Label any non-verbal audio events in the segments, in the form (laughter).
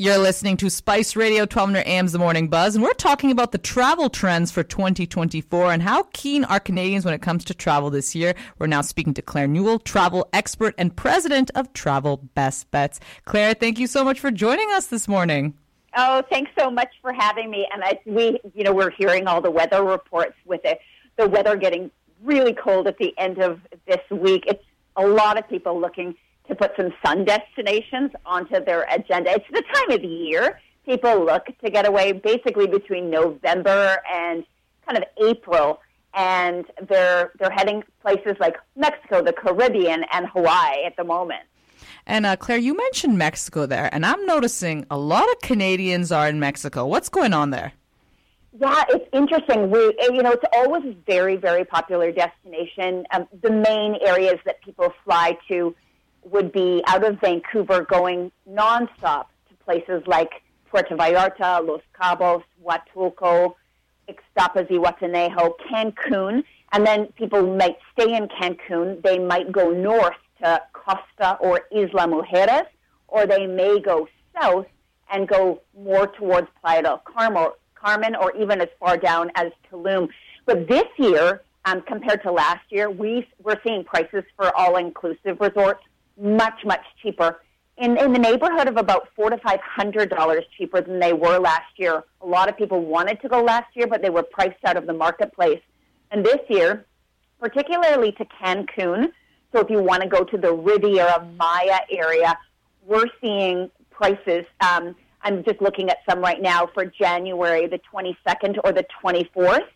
You're listening to Spice Radio 1200 AM's The Morning Buzz, and we're talking about the travel trends for 2024 and how keen are Canadians when it comes to travel this year. We're now speaking to Claire Newell, travel expert and president of Travel Best Bets. Claire, thank you so much for joining us this morning. Oh, thanks so much for having me. And we, you know, we're hearing all the weather reports with it, the weather getting really cold at the end of this week. It's a lot of people looking to put some sun destinations onto their agenda. It's the time of the year people look to get away basically between November and kind of April and they're they're heading places like Mexico, the Caribbean and Hawaii at the moment. And uh, Claire, you mentioned Mexico there, and I'm noticing a lot of Canadians are in Mexico. What's going on there? Yeah, it's interesting. We, you know, it's always a very, very popular destination. Um, the main areas that people fly to would be out of Vancouver going nonstop to places like Puerto Vallarta, Los Cabos, Huatulco, Ixtapa Zihuatanejo, Cancun, and then people might stay in Cancun. They might go north to Costa or Isla Mujeres, or they may go south and go more towards Playa del Carmen, or even as far down as Tulum. But this year, um, compared to last year, we, we're seeing prices for all-inclusive resorts much, much cheaper. In, in the neighborhood of about four to five hundred dollars cheaper than they were last year. A lot of people wanted to go last year, but they were priced out of the marketplace. And this year, particularly to Cancun, so if you want to go to the Riviera Maya area, we're seeing prices. Um, I'm just looking at some right now for January the 22nd or the 24th.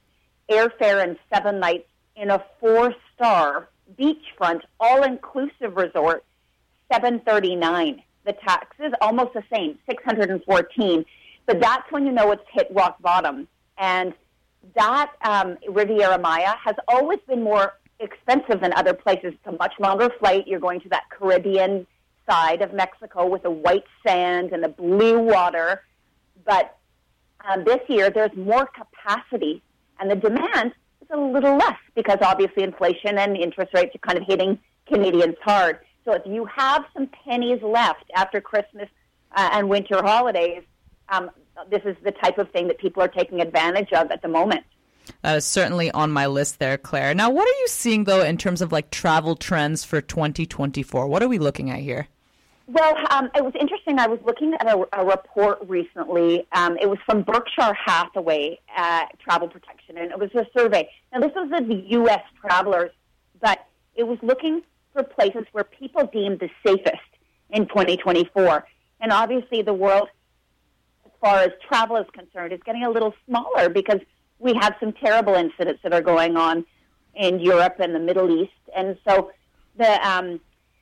Airfare and seven nights in a four-star beachfront all-inclusive resort 739. The tax is almost the same, 614. But that's when you know it's hit rock bottom. And that um, Riviera Maya has always been more expensive than other places. It's a much longer flight. You're going to that Caribbean side of Mexico with the white sand and the blue water. But um, this year, there's more capacity, and the demand is a little less because obviously inflation and interest rates are kind of hitting Canadians hard. So if you have some pennies left after Christmas uh, and winter holidays, um, this is the type of thing that people are taking advantage of at the moment. That is certainly on my list there, Claire. Now, what are you seeing though in terms of like travel trends for 2024? What are we looking at here? Well, um, it was interesting. I was looking at a, a report recently. Um, it was from Berkshire Hathaway uh, Travel Protection, and it was a survey. Now, this was of the U.S. travelers, but it was looking for places where people deem the safest in 2024. And obviously, the world, as far as travel is concerned, is getting a little smaller because we have some terrible incidents that are going on in Europe and the Middle East. And so the, um,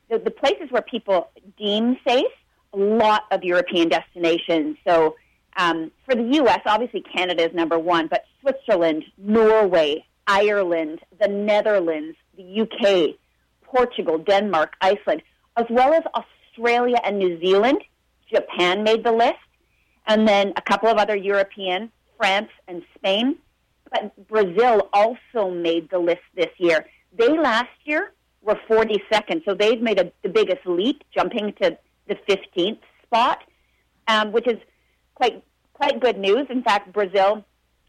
the, the places where people deem safe, a lot of European destinations. So um, for the U.S., obviously Canada is number one, but Switzerland, Norway, Ireland, the Netherlands, the U.K., Portugal, Denmark, Iceland, as well as Australia and New Zealand. Japan made the list, and then a couple of other European, France and Spain. But Brazil also made the list this year. They last year were 42nd, so they've made a, the biggest leap, jumping to the 15th spot, um, which is quite quite good news. In fact, Brazil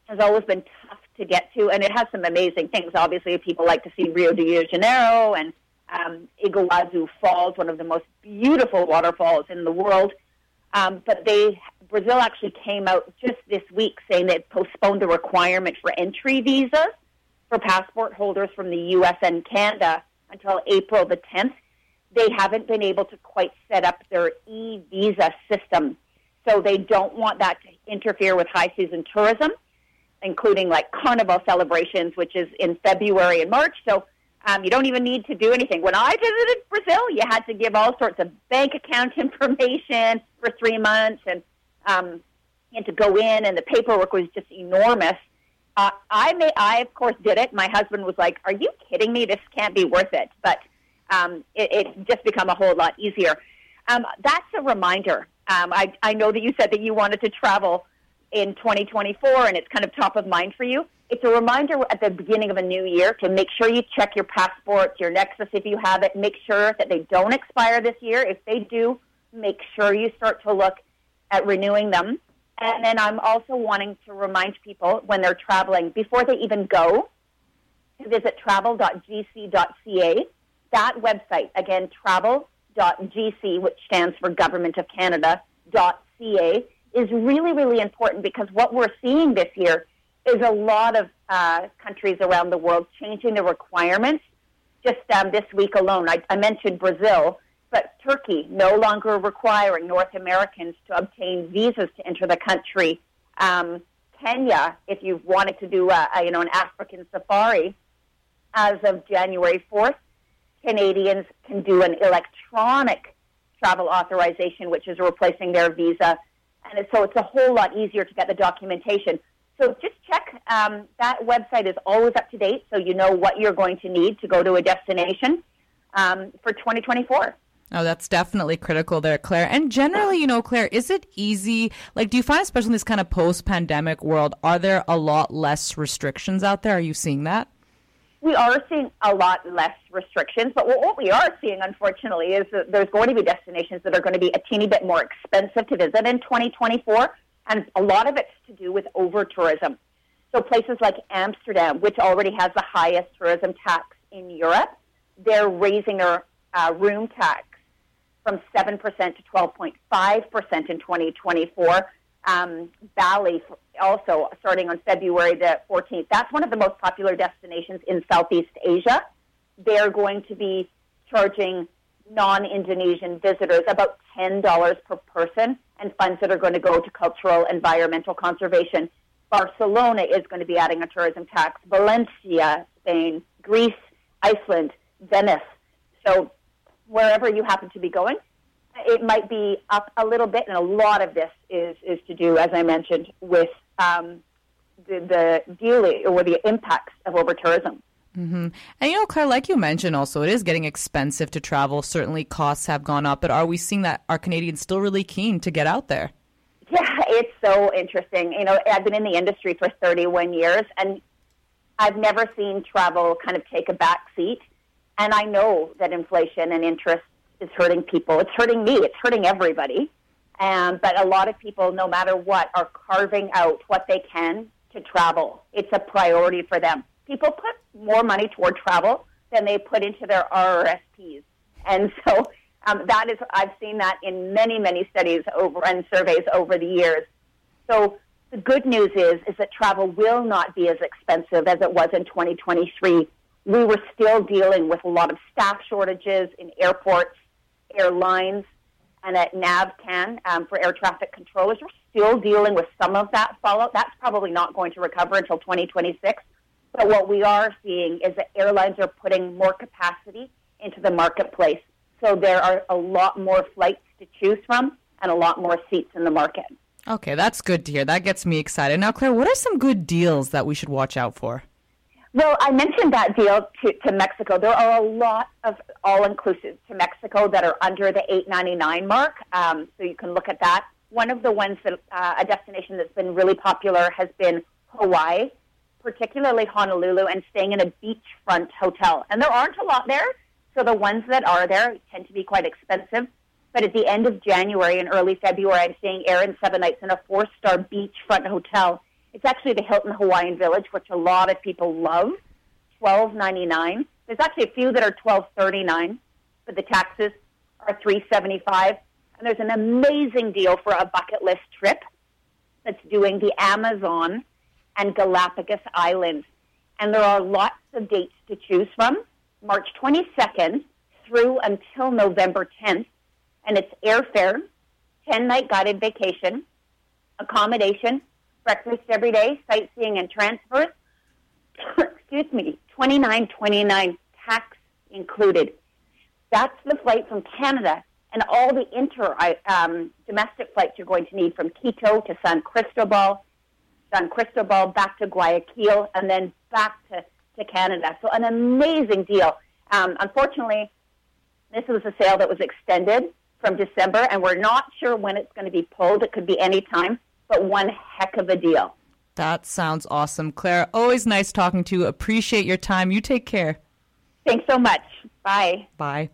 has always been tough to get to, and it has some amazing things. Obviously, people like to see Rio de Janeiro and um, Iguazu Falls, one of the most beautiful waterfalls in the world. Um, but they Brazil actually came out just this week saying they postponed the requirement for entry visas for passport holders from the U.S. and Canada until April the 10th. They haven't been able to quite set up their e-visa system, so they don't want that to interfere with high season tourism, including like carnival celebrations, which is in February and March. So um, you don't even need to do anything. When I visited Brazil, you had to give all sorts of bank account (laughs) information for three months, and um, had to go in, and the paperwork was just enormous. Uh, I may, I of course did it. My husband was like, "Are you kidding me? This can't be worth it." But um, it, it just become a whole lot easier. Um, that's a reminder. Um, I, I know that you said that you wanted to travel in 2024, and it's kind of top of mind for you it's a reminder at the beginning of a new year to make sure you check your passports, your Nexus if you have it. Make sure that they don't expire this year. If they do, make sure you start to look at renewing them. And then I'm also wanting to remind people when they're traveling, before they even go, to visit travel.gc.ca. That website, again, travel.gc, which stands for Government of Canada, .ca, is really, really important because what we're seeing this year is a lot of uh, countries around the world changing the requirements. Just um, this week alone, I, I mentioned Brazil, but Turkey no longer requiring North Americans to obtain visas to enter the country. Um, Kenya, if you wanted to do a, a, you know an African safari, as of January 4th, Canadians can do an electronic travel authorization, which is replacing their visa. And so it's a whole lot easier to get the documentation. So just check. Um, that website is always up to date, so you know what you're going to need to go to a destination um, for 2024. Oh, that's definitely critical there, Claire. And generally, you know, Claire, is it easy? Like, do you find, especially in this kind of post pandemic world, are there a lot less restrictions out there? Are you seeing that? We are seeing a lot less restrictions, but what we are seeing, unfortunately, is that there's going to be destinations that are going to be a teeny bit more expensive to visit in 2024, and a lot of it's to do with over tourism. So places like Amsterdam, which already has the highest tourism tax in Europe, they're raising their uh, room tax from 7% to 12.5% in 2024 um, Bali also starting on February the 14th. That's one of the most popular destinations in Southeast Asia. They're going to be charging non-Indonesian visitors about $10 per person and funds that are going to go to cultural environmental conservation. Barcelona is going to be adding a tourism tax. Valencia, Spain, Greece, Iceland, Venice. So wherever you happen to be going, it might be up a little bit, and a lot of this is is to do, as I mentioned, with um, the, the dealing or the impacts of over tourism. Mm-hmm. And you know, Claire, like you mentioned, also it is getting expensive to travel. Certainly, costs have gone up. But are we seeing that are Canadians still really keen to get out there? Yeah, it's so interesting. You know, I've been in the industry for 31 years, and I've never seen travel kind of take a back seat. And I know that inflation and interest is hurting people. It's hurting me. It's hurting everybody. Um, but a lot of people, no matter what, are carving out what they can to travel. It's a priority for them. People put more money toward travel than they put into their RRSPs. And so um, that is, I've seen that in many, many studies over and surveys over the years. So the good news is, is that travel will not be as expensive as it was in 2023. We were still dealing with a lot of staff shortages in airports airlines and at NAVCAN um, for air traffic controllers. We're still dealing with some of that fallout. That's probably not going to recover until 2026. But what we are seeing is that airlines are putting more capacity into the marketplace. So there are a lot more flights to choose from and a lot more seats in the market. Okay, that's good to hear. That gets me excited. Now, Claire, what are some good deals that we should watch out for? Well, I mentioned that deal to, to Mexico. There are a lot of all-inclusive to Mexico that are under the 899 mark, um, so you can look at that. One of the ones that uh, a destination that's been really popular has been Hawaii, particularly Honolulu, and staying in a beachfront hotel. And there aren't a lot there, so the ones that are there tend to be quite expensive. But at the end of January and early February, I'm staying air and seven nights in a four-star beachfront hotel it's actually the Hilton Hawaiian Village, which a lot of people love. Twelve ninety nine. There's actually a few that are twelve thirty nine, but the taxes are three seventy five. And there's an amazing deal for a bucket list trip that's doing the Amazon and Galapagos Islands. And there are lots of dates to choose from. March 22nd through until November 10th. And it's airfare, 10 night guided vacation, accommodation, breakfast every day, sightseeing and transfers. (coughs) Excuse me, twenty nine twenty nine tax included. That's the flight from Canada and all the inter um, domestic flights you're going to need from Quito to San Cristobal, San Cristobal back to Guayaquil, and then back to, to Canada. So an amazing deal. Um, unfortunately, this was a sale that was extended from December, and we're not sure when it's going to be pulled. It could be any time but one heck of a deal. That sounds awesome. Claire, always nice talking to you. Appreciate your time. You take care. Thanks so much. Bye. Bye.